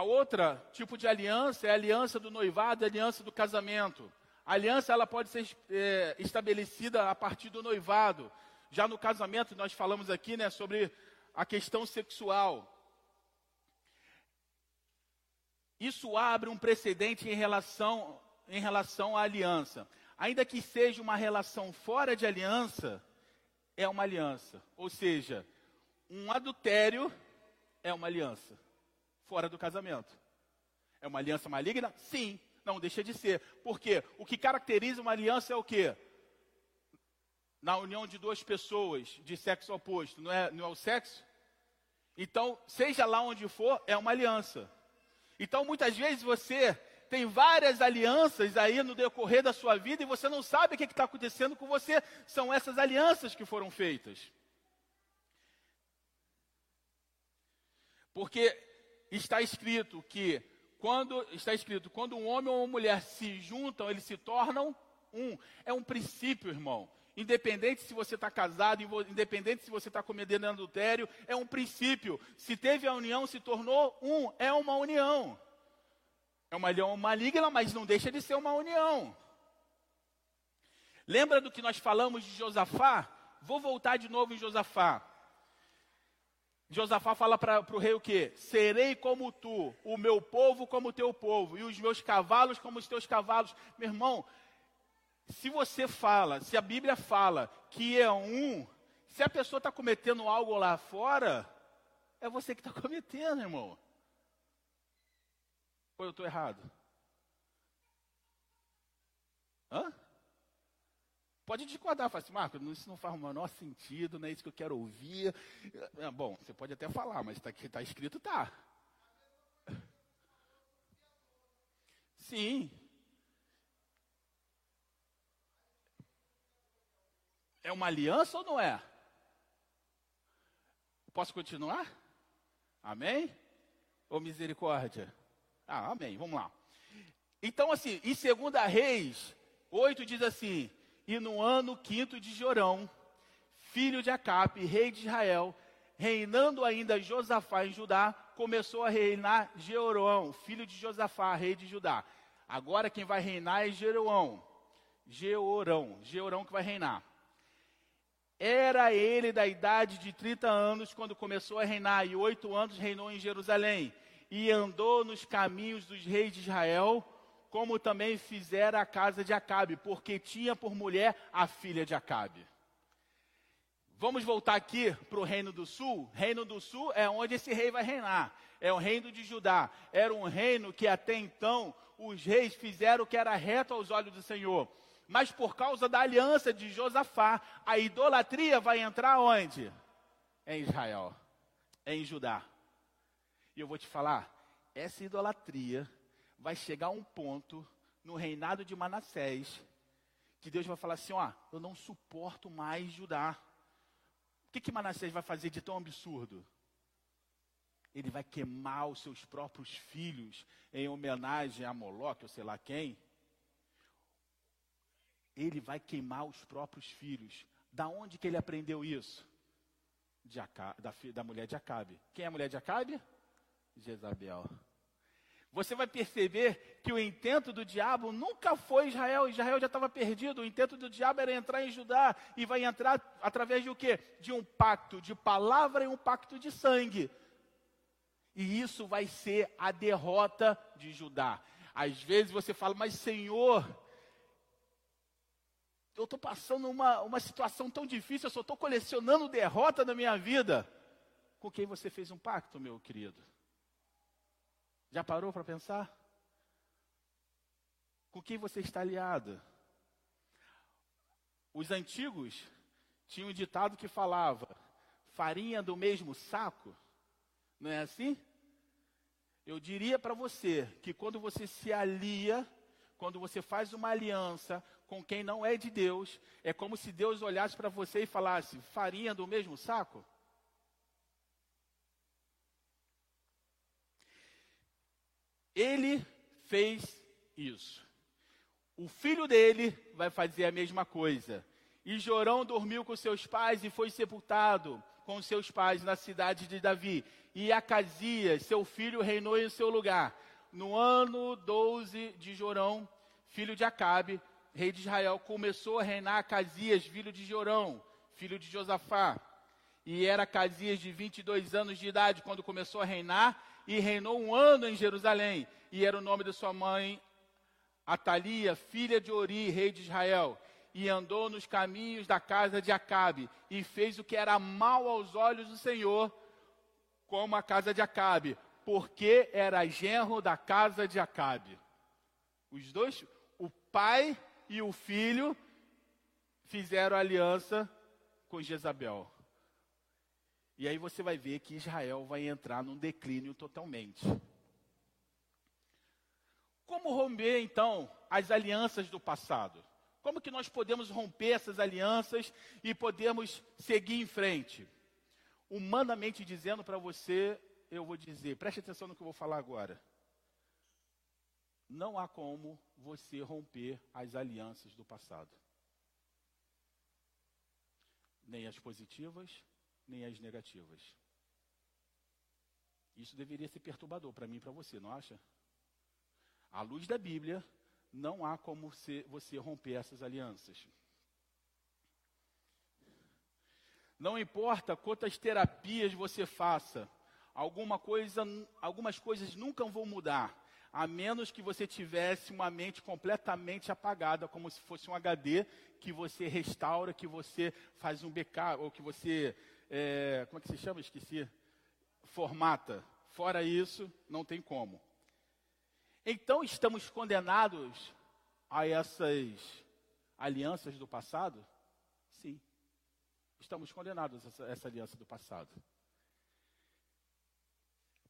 A outra tipo de aliança é a aliança do noivado, a aliança do casamento. A aliança ela pode ser é, estabelecida a partir do noivado. Já no casamento nós falamos aqui, né, sobre a questão sexual. Isso abre um precedente em relação em relação à aliança. Ainda que seja uma relação fora de aliança, é uma aliança. Ou seja, um adultério é uma aliança fora do casamento. É uma aliança maligna? Sim, não deixa de ser. Porque o que caracteriza uma aliança é o quê? na união de duas pessoas de sexo oposto, não é, não é o sexo? Então, seja lá onde for, é uma aliança. Então, muitas vezes você tem várias alianças aí no decorrer da sua vida e você não sabe o que está acontecendo com você. São essas alianças que foram feitas. Porque está escrito que quando está escrito, quando um homem ou uma mulher se juntam, eles se tornam um. É um princípio, irmão. Independente se você está casado, independente se você está cometendo adultério, é um princípio. Se teve a união, se tornou um, é uma união. É uma união maligna, mas não deixa de ser uma união. Lembra do que nós falamos de Josafá? Vou voltar de novo em Josafá. Josafá fala para o rei o quê? Serei como tu, o meu povo como o teu povo, e os meus cavalos como os teus cavalos. Meu irmão, se você fala, se a Bíblia fala que é um, se a pessoa está cometendo algo lá fora, é você que está cometendo, irmão. Ou eu estou errado? Hã? Pode discordar, fala assim, Marco, isso não faz o menor sentido, não é isso que eu quero ouvir. É, bom, você pode até falar, mas está tá escrito, tá. Sim. É uma aliança ou não é? Posso continuar? Amém? Ou misericórdia? Ah, amém. Vamos lá. Então, assim, em 2 Reis 8 diz assim: E no ano quinto de Jorão, filho de Acape, rei de Israel, reinando ainda Josafá em Judá, começou a reinar Jeorão, filho de Josafá, rei de Judá. Agora quem vai reinar é Jeroão. Jeorão, Jeorão que vai reinar. Era ele da idade de 30 anos quando começou a reinar, e oito anos reinou em Jerusalém e andou nos caminhos dos reis de Israel, como também fizera a casa de Acabe, porque tinha por mulher a filha de Acabe. Vamos voltar aqui para o Reino do Sul. Reino do Sul é onde esse rei vai reinar. É o reino de Judá. Era um reino que até então os reis fizeram o que era reto aos olhos do Senhor. Mas por causa da aliança de Josafá, a idolatria vai entrar onde? Em Israel, em Judá. E eu vou te falar, essa idolatria vai chegar um ponto no reinado de Manassés que Deus vai falar assim: ó, eu não suporto mais Judá. O que, que Manassés vai fazer de tão absurdo? Ele vai queimar os seus próprios filhos em homenagem a Moloque, ou sei lá quem. Ele vai queimar os próprios filhos. Da onde que ele aprendeu isso? Da, da mulher de Acabe. Quem é a mulher de Acabe? Jezabel. Você vai perceber que o intento do diabo nunca foi Israel. Israel já estava perdido. O intento do diabo era entrar em Judá e vai entrar através de o quê? De um pacto de palavra e um pacto de sangue. E isso vai ser a derrota de Judá. Às vezes você fala, mas Senhor, eu estou passando uma, uma situação tão difícil, eu só estou colecionando derrota na minha vida. Com quem você fez um pacto, meu querido? Já parou para pensar? Com quem você está aliado? Os antigos tinham um ditado que falava: farinha do mesmo saco. Não é assim? Eu diria para você que quando você se alia, quando você faz uma aliança com quem não é de Deus, é como se Deus olhasse para você e falasse: farinha do mesmo saco? Ele fez isso. O filho dele vai fazer a mesma coisa. E Jorão dormiu com seus pais e foi sepultado com seus pais na cidade de Davi. E Acasias, seu filho, reinou em seu lugar. No ano 12 de Jorão, filho de Acabe, rei de Israel, começou a reinar Acasias, filho de Jorão, filho de Josafá. E era Acasias de 22 anos de idade quando começou a reinar, e reinou um ano em Jerusalém. E era o nome de sua mãe, Atalia, filha de Ori, rei de Israel. E andou nos caminhos da casa de Acabe, e fez o que era mal aos olhos do Senhor, como a casa de Acabe, porque era genro da casa de Acabe. Os dois, o pai e o filho, fizeram aliança com Jezabel. E aí você vai ver que Israel vai entrar num declínio totalmente. Como romper então as alianças do passado? Como que nós podemos romper essas alianças e podemos seguir em frente? Humanamente dizendo para você, eu vou dizer, preste atenção no que eu vou falar agora. Não há como você romper as alianças do passado. Nem as positivas, nem as negativas. Isso deveria ser perturbador para mim e para você, não acha? À luz da Bíblia, não há como você romper essas alianças. Não importa quantas terapias você faça, alguma coisa, algumas coisas nunca vão mudar, a menos que você tivesse uma mente completamente apagada, como se fosse um HD que você restaura, que você faz um backup, ou que você, é, como é que se chama? Esqueci. Formata. Fora isso, não tem como. Então estamos condenados a essas alianças do passado? Sim. Estamos condenados a essa, essa aliança do passado.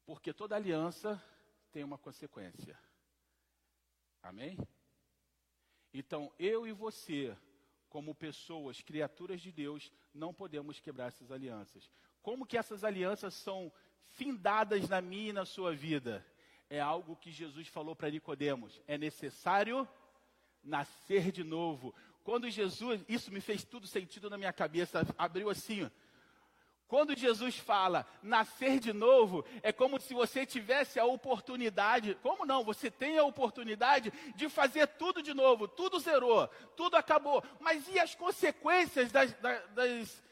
Porque toda aliança tem uma consequência. Amém? Então, eu e você, como pessoas, criaturas de Deus, não podemos quebrar essas alianças. Como que essas alianças são findadas na minha e na sua vida? é algo que Jesus falou para Nicodemos. É necessário nascer de novo. Quando Jesus, isso me fez tudo sentido na minha cabeça, abriu assim. Quando Jesus fala nascer de novo, é como se você tivesse a oportunidade, como não? Você tem a oportunidade de fazer tudo de novo, tudo zerou, tudo acabou. Mas e as consequências das, das, das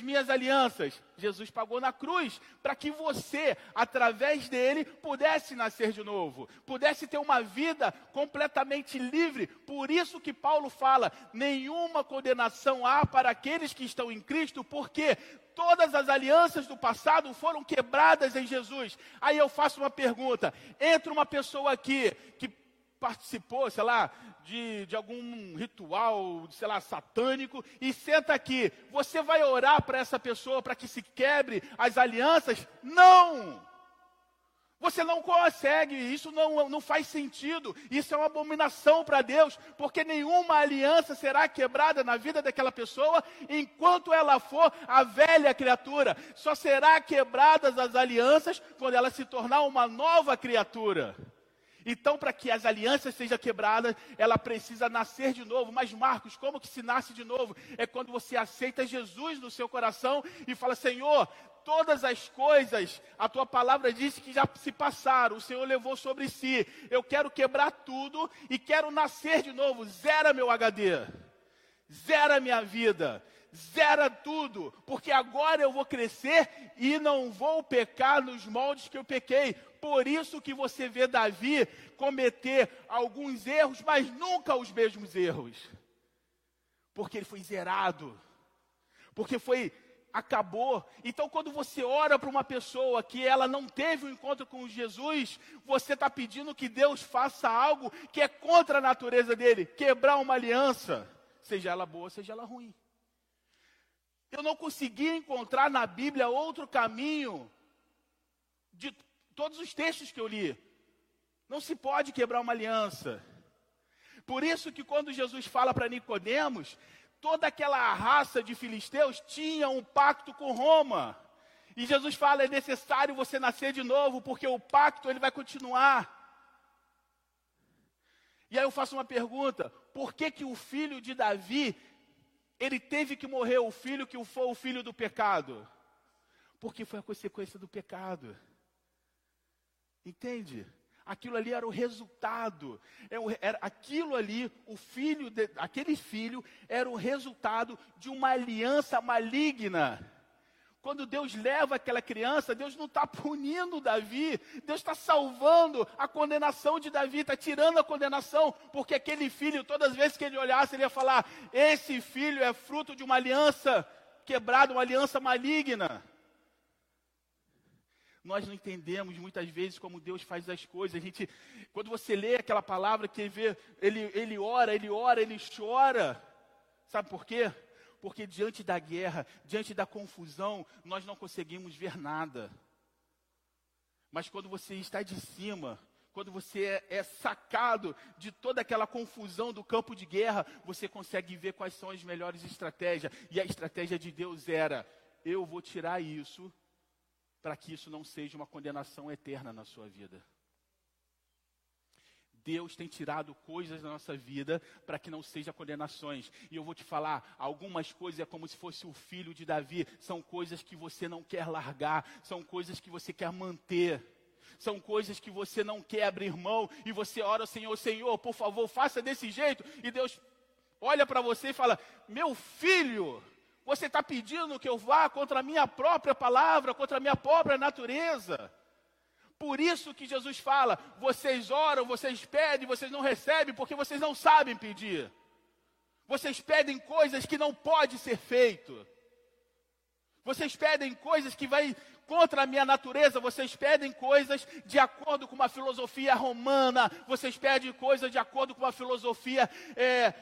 minhas alianças. Jesus pagou na cruz para que você, através dele, pudesse nascer de novo, pudesse ter uma vida completamente livre. Por isso que Paulo fala: nenhuma condenação há para aqueles que estão em Cristo, porque todas as alianças do passado foram quebradas em Jesus. Aí eu faço uma pergunta: entra uma pessoa aqui que participou, sei lá, de, de algum ritual, sei lá, satânico, e senta aqui. Você vai orar para essa pessoa para que se quebre as alianças? Não! Você não consegue, isso não, não faz sentido, isso é uma abominação para Deus, porque nenhuma aliança será quebrada na vida daquela pessoa enquanto ela for a velha criatura. Só será quebradas as alianças quando ela se tornar uma nova criatura. Então, para que as alianças sejam quebradas, ela precisa nascer de novo. Mas, Marcos, como que se nasce de novo? É quando você aceita Jesus no seu coração e fala: Senhor, todas as coisas, a tua palavra disse que já se passaram, o Senhor levou sobre si. Eu quero quebrar tudo e quero nascer de novo. Zera meu HD, zera minha vida, zera tudo, porque agora eu vou crescer e não vou pecar nos moldes que eu pequei. Por isso que você vê Davi cometer alguns erros, mas nunca os mesmos erros. Porque ele foi zerado. Porque foi acabou. Então, quando você ora para uma pessoa que ela não teve um encontro com Jesus, você está pedindo que Deus faça algo que é contra a natureza dele, quebrar uma aliança, seja ela boa, seja ela ruim. Eu não consegui encontrar na Bíblia outro caminho de todos os textos que eu li. Não se pode quebrar uma aliança. Por isso que quando Jesus fala para Nicodemos, toda aquela raça de filisteus tinha um pacto com Roma. E Jesus fala: é necessário você nascer de novo, porque o pacto ele vai continuar. E aí eu faço uma pergunta: por que que o filho de Davi ele teve que morrer o filho que foi o filho do pecado? Porque foi a consequência do pecado. Entende? Aquilo ali era o resultado. É era, aquilo ali, o filho, de, aquele filho, era o resultado de uma aliança maligna. Quando Deus leva aquela criança, Deus não está punindo Davi, Deus está salvando a condenação de Davi, está tirando a condenação, porque aquele filho, todas as vezes que ele olhasse, ele ia falar: esse filho é fruto de uma aliança quebrada, uma aliança maligna. Nós não entendemos muitas vezes como Deus faz as coisas. A gente, quando você lê aquela palavra que vê, ele, ele ora, ele ora, ele chora. Sabe por quê? Porque diante da guerra, diante da confusão, nós não conseguimos ver nada. Mas quando você está de cima, quando você é, é, sacado de toda aquela confusão do campo de guerra, você consegue ver quais são as melhores estratégias. E a estratégia de Deus era: eu vou tirar isso para que isso não seja uma condenação eterna na sua vida. Deus tem tirado coisas da nossa vida para que não seja condenações. E eu vou te falar, algumas coisas é como se fosse o filho de Davi, são coisas que você não quer largar, são coisas que você quer manter. São coisas que você não quer abrir mão e você ora ao Senhor, Senhor, por favor, faça desse jeito. E Deus olha para você e fala: Meu filho, você está pedindo que eu vá contra a minha própria palavra, contra a minha própria natureza. Por isso que Jesus fala: vocês oram, vocês pedem, vocês não recebem, porque vocês não sabem pedir. Vocês pedem coisas que não pode ser feito. Vocês pedem coisas que vai contra a minha natureza, vocês pedem coisas de acordo com uma filosofia romana, vocês pedem coisas de acordo com uma filosofia é,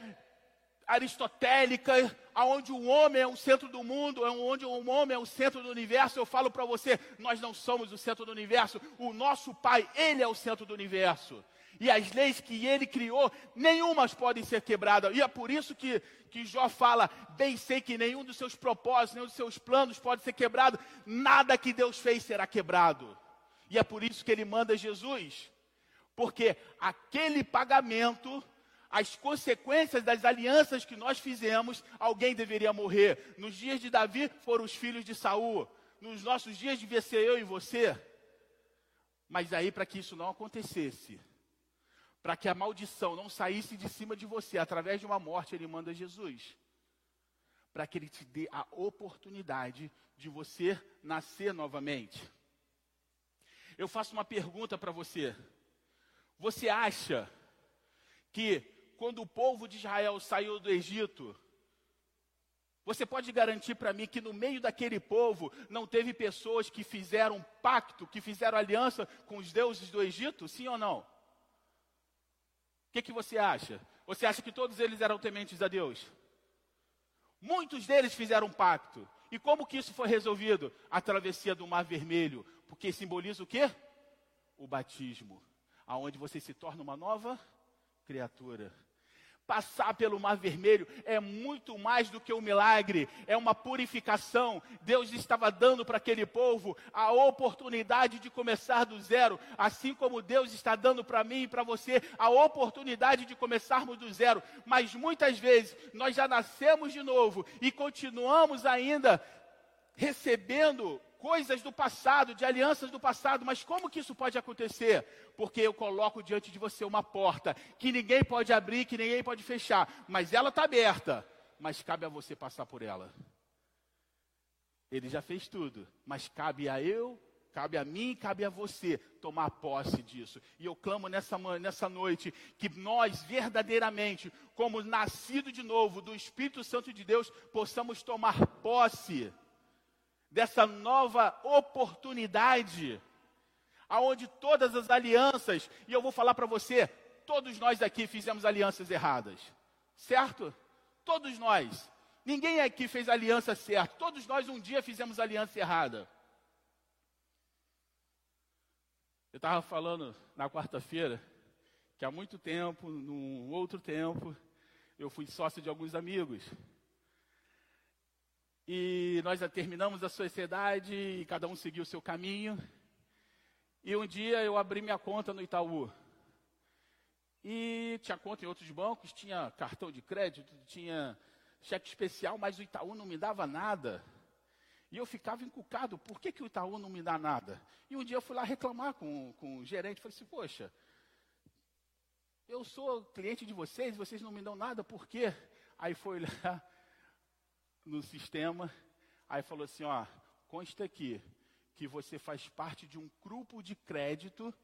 aristotélica, aonde o homem é o centro do mundo, é onde o homem é o centro do universo, eu falo para você, nós não somos o centro do universo, o nosso Pai, Ele é o centro do universo. E as leis que Ele criou, nenhumas podem ser quebradas. E é por isso que, que Jó fala, bem sei que nenhum dos seus propósitos, nenhum dos seus planos pode ser quebrado, nada que Deus fez será quebrado. E é por isso que Ele manda Jesus. Porque aquele pagamento as consequências das alianças que nós fizemos, alguém deveria morrer. Nos dias de Davi foram os filhos de Saul. Nos nossos dias devia ser eu e você. Mas aí, para que isso não acontecesse, para que a maldição não saísse de cima de você através de uma morte, ele manda Jesus. Para que ele te dê a oportunidade de você nascer novamente. Eu faço uma pergunta para você. Você acha que quando o povo de Israel saiu do Egito, você pode garantir para mim que no meio daquele povo não teve pessoas que fizeram pacto, que fizeram aliança com os deuses do Egito? Sim ou não? O que, que você acha? Você acha que todos eles eram tementes a Deus? Muitos deles fizeram pacto. E como que isso foi resolvido? A travessia do Mar Vermelho. Porque simboliza o quê? O batismo. Aonde você se torna uma nova criatura. Passar pelo Mar Vermelho é muito mais do que um milagre, é uma purificação. Deus estava dando para aquele povo a oportunidade de começar do zero, assim como Deus está dando para mim e para você a oportunidade de começarmos do zero. Mas muitas vezes nós já nascemos de novo e continuamos ainda recebendo coisas do passado, de alianças do passado, mas como que isso pode acontecer? Porque eu coloco diante de você uma porta que ninguém pode abrir, que ninguém pode fechar, mas ela está aberta, mas cabe a você passar por ela. Ele já fez tudo, mas cabe a eu, cabe a mim, cabe a você tomar posse disso. E eu clamo nessa, nessa noite que nós verdadeiramente, como nascido de novo do Espírito Santo de Deus, possamos tomar posse dessa nova oportunidade, aonde todas as alianças, e eu vou falar para você, todos nós aqui fizemos alianças erradas, certo? Todos nós. Ninguém aqui fez aliança certa. Todos nós um dia fizemos aliança errada. Eu estava falando na quarta-feira que há muito tempo, num outro tempo, eu fui sócio de alguns amigos. E nós terminamos a sociedade e cada um seguiu o seu caminho. E um dia eu abri minha conta no Itaú. E tinha conta em outros bancos, tinha cartão de crédito, tinha cheque especial, mas o Itaú não me dava nada. E eu ficava encucado, por que, que o Itaú não me dá nada? E um dia eu fui lá reclamar com, com o gerente, falei assim, poxa, eu sou cliente de vocês, vocês não me dão nada, por quê? Aí foi lá, no sistema, aí falou assim, ó, consta aqui que você faz parte de um grupo de crédito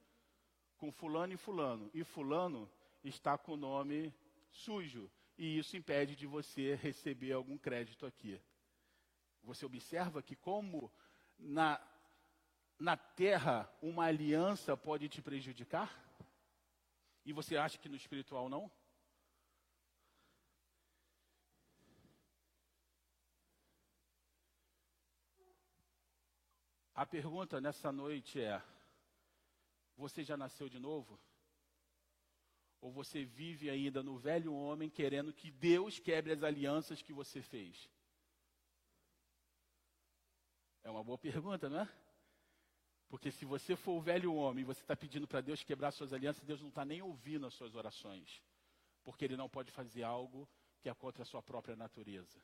com fulano e fulano, e fulano está com o nome sujo, e isso impede de você receber algum crédito aqui. Você observa que como na, na terra uma aliança pode te prejudicar? E você acha que no espiritual não? A pergunta nessa noite é: você já nasceu de novo? Ou você vive ainda no velho homem querendo que Deus quebre as alianças que você fez? É uma boa pergunta, não é? Porque se você for o velho homem e você está pedindo para Deus quebrar suas alianças, Deus não está nem ouvindo as suas orações. Porque Ele não pode fazer algo que é contra a sua própria natureza.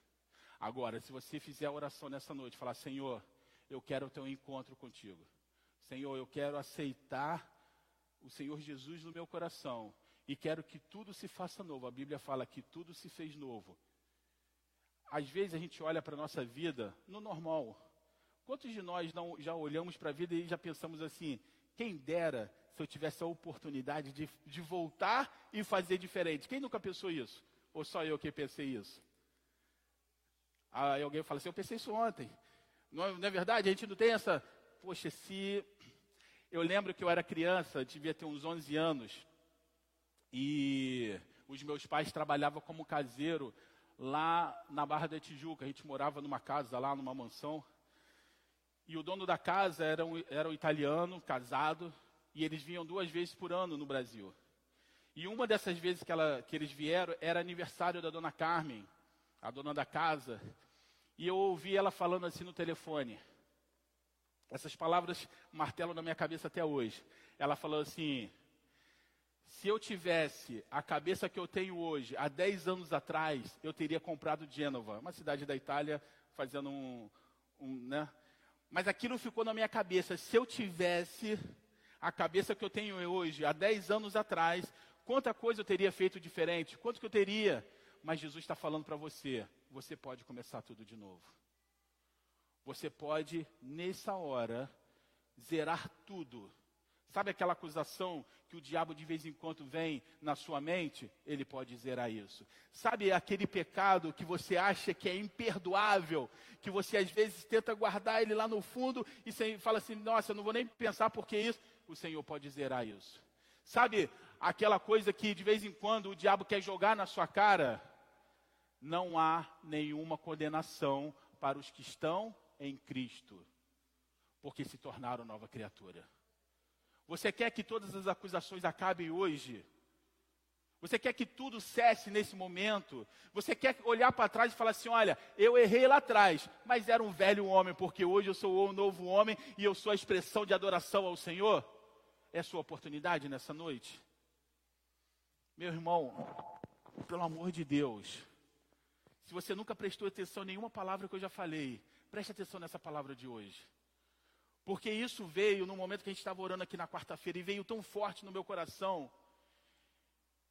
Agora, se você fizer a oração nessa noite, falar, Senhor, eu quero ter um encontro contigo. Senhor, eu quero aceitar o Senhor Jesus no meu coração e quero que tudo se faça novo. A Bíblia fala que tudo se fez novo. Às vezes a gente olha para a nossa vida no normal, Quantos de nós não, já olhamos para a vida e já pensamos assim: quem dera se eu tivesse a oportunidade de, de voltar e fazer diferente? Quem nunca pensou isso? Ou só eu que pensei isso? Aí alguém fala assim: eu pensei isso ontem. Não é, não é verdade? A gente não tem essa. Poxa, se. Eu lembro que eu era criança, devia ter uns 11 anos, e os meus pais trabalhavam como caseiro lá na Barra da Tijuca. A gente morava numa casa lá, numa mansão. E o dono da casa era um, era um italiano, casado, e eles vinham duas vezes por ano no Brasil. E uma dessas vezes que, ela, que eles vieram era aniversário da dona Carmen, a dona da casa. E eu ouvi ela falando assim no telefone. Essas palavras martelam na minha cabeça até hoje. Ela falou assim: se eu tivesse a cabeça que eu tenho hoje, há 10 anos atrás, eu teria comprado Gênova, uma cidade da Itália, fazendo um, um né, mas aquilo ficou na minha cabeça. Se eu tivesse a cabeça que eu tenho hoje, há 10 anos atrás, quanta coisa eu teria feito diferente, quanto que eu teria. Mas Jesus está falando para você: você pode começar tudo de novo. Você pode, nessa hora, zerar tudo Sabe aquela acusação que o diabo de vez em quando vem na sua mente? Ele pode zerar isso. Sabe aquele pecado que você acha que é imperdoável, que você às vezes tenta guardar ele lá no fundo e fala assim: nossa, eu não vou nem pensar porque isso. O Senhor pode zerar isso. Sabe aquela coisa que de vez em quando o diabo quer jogar na sua cara? Não há nenhuma condenação para os que estão em Cristo, porque se tornaram nova criatura. Você quer que todas as acusações acabem hoje? Você quer que tudo cesse nesse momento? Você quer olhar para trás e falar assim: olha, eu errei lá atrás, mas era um velho homem, porque hoje eu sou um novo homem e eu sou a expressão de adoração ao Senhor? É sua oportunidade nessa noite? Meu irmão, pelo amor de Deus, se você nunca prestou atenção em nenhuma palavra que eu já falei, preste atenção nessa palavra de hoje. Porque isso veio no momento que a gente estava orando aqui na quarta-feira e veio tão forte no meu coração.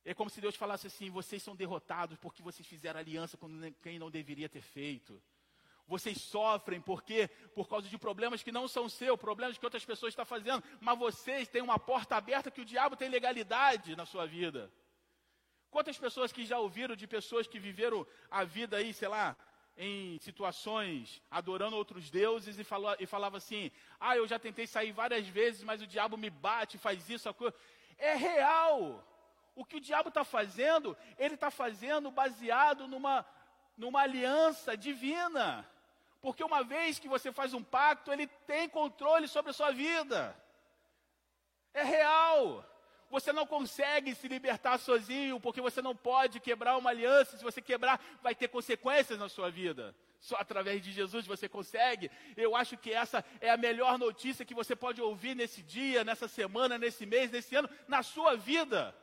É como se Deus falasse assim: vocês são derrotados porque vocês fizeram aliança com quem não deveria ter feito. Vocês sofrem porque por causa de problemas que não são seus, problemas que outras pessoas estão fazendo, mas vocês têm uma porta aberta que o diabo tem legalidade na sua vida. Quantas pessoas que já ouviram de pessoas que viveram a vida aí, sei lá, em situações adorando outros deuses e, falou, e falava assim: Ah, eu já tentei sair várias vezes, mas o diabo me bate, faz isso, coisa. É real. O que o diabo está fazendo, ele está fazendo baseado numa, numa aliança divina. Porque uma vez que você faz um pacto, ele tem controle sobre a sua vida. É real. Você não consegue se libertar sozinho, porque você não pode quebrar uma aliança. Se você quebrar, vai ter consequências na sua vida. Só através de Jesus você consegue. Eu acho que essa é a melhor notícia que você pode ouvir nesse dia, nessa semana, nesse mês, nesse ano, na sua vida.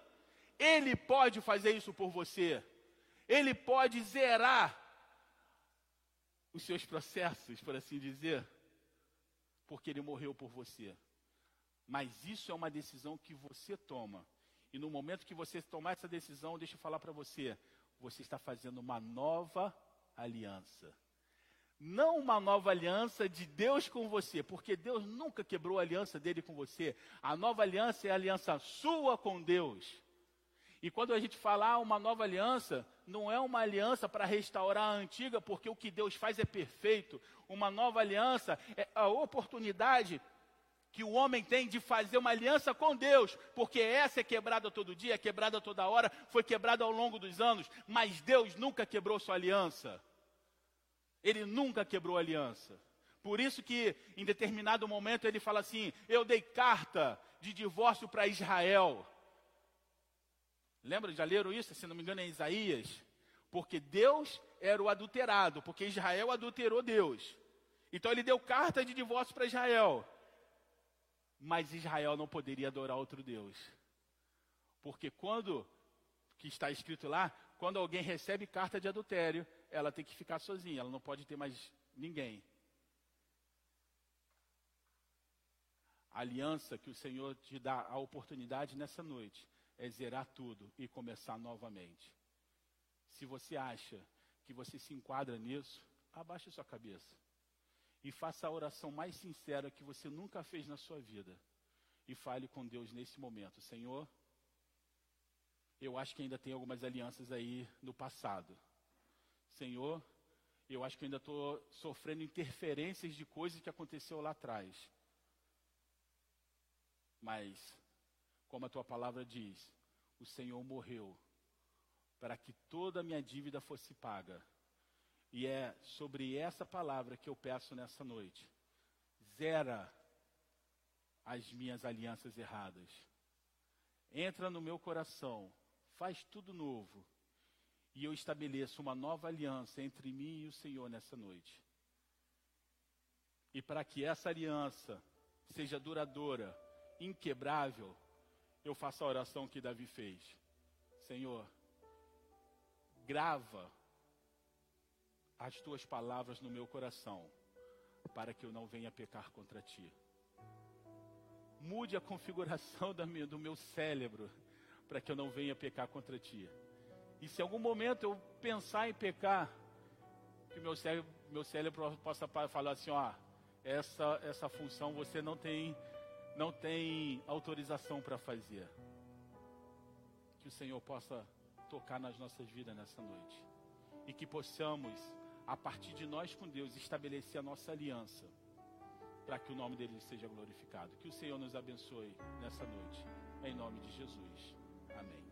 Ele pode fazer isso por você. Ele pode zerar os seus processos, por assim dizer, porque ele morreu por você. Mas isso é uma decisão que você toma. E no momento que você tomar essa decisão, deixa eu falar para você, você está fazendo uma nova aliança. Não uma nova aliança de Deus com você, porque Deus nunca quebrou a aliança dele com você. A nova aliança é a aliança sua com Deus. E quando a gente falar uma nova aliança, não é uma aliança para restaurar a antiga, porque o que Deus faz é perfeito. Uma nova aliança é a oportunidade que o homem tem de fazer uma aliança com Deus, porque essa é quebrada todo dia, é quebrada toda hora, foi quebrada ao longo dos anos, mas Deus nunca quebrou sua aliança. Ele nunca quebrou a aliança. Por isso que em determinado momento ele fala assim: "Eu dei carta de divórcio para Israel". Lembra, já leram isso? Se não me engano é Isaías. Porque Deus era o adulterado, porque Israel adulterou Deus. Então ele deu carta de divórcio para Israel. Mas Israel não poderia adorar outro Deus. Porque quando, que está escrito lá, quando alguém recebe carta de adultério, ela tem que ficar sozinha, ela não pode ter mais ninguém. A aliança que o Senhor te dá a oportunidade nessa noite é zerar tudo e começar novamente. Se você acha que você se enquadra nisso, abaixe sua cabeça e faça a oração mais sincera que você nunca fez na sua vida. E fale com Deus nesse momento: Senhor, eu acho que ainda tem algumas alianças aí no passado. Senhor, eu acho que ainda estou sofrendo interferências de coisas que aconteceu lá atrás. Mas, como a tua palavra diz, o Senhor morreu para que toda a minha dívida fosse paga. E é sobre essa palavra que eu peço nessa noite. Zera as minhas alianças erradas. Entra no meu coração, faz tudo novo. E eu estabeleço uma nova aliança entre mim e o Senhor nessa noite. E para que essa aliança seja duradoura, inquebrável, eu faço a oração que Davi fez. Senhor, grava as tuas palavras no meu coração, para que eu não venha pecar contra ti. Mude a configuração do meu cérebro, para que eu não venha pecar contra ti. E se algum momento eu pensar em pecar, que meu cérebro, meu cérebro possa falar assim, ó, essa, essa função você não tem, não tem autorização para fazer. Que o Senhor possa tocar nas nossas vidas nessa noite. E que possamos a partir de nós com Deus, estabelecer a nossa aliança para que o nome dele seja glorificado. Que o Senhor nos abençoe nessa noite, em nome de Jesus. Amém.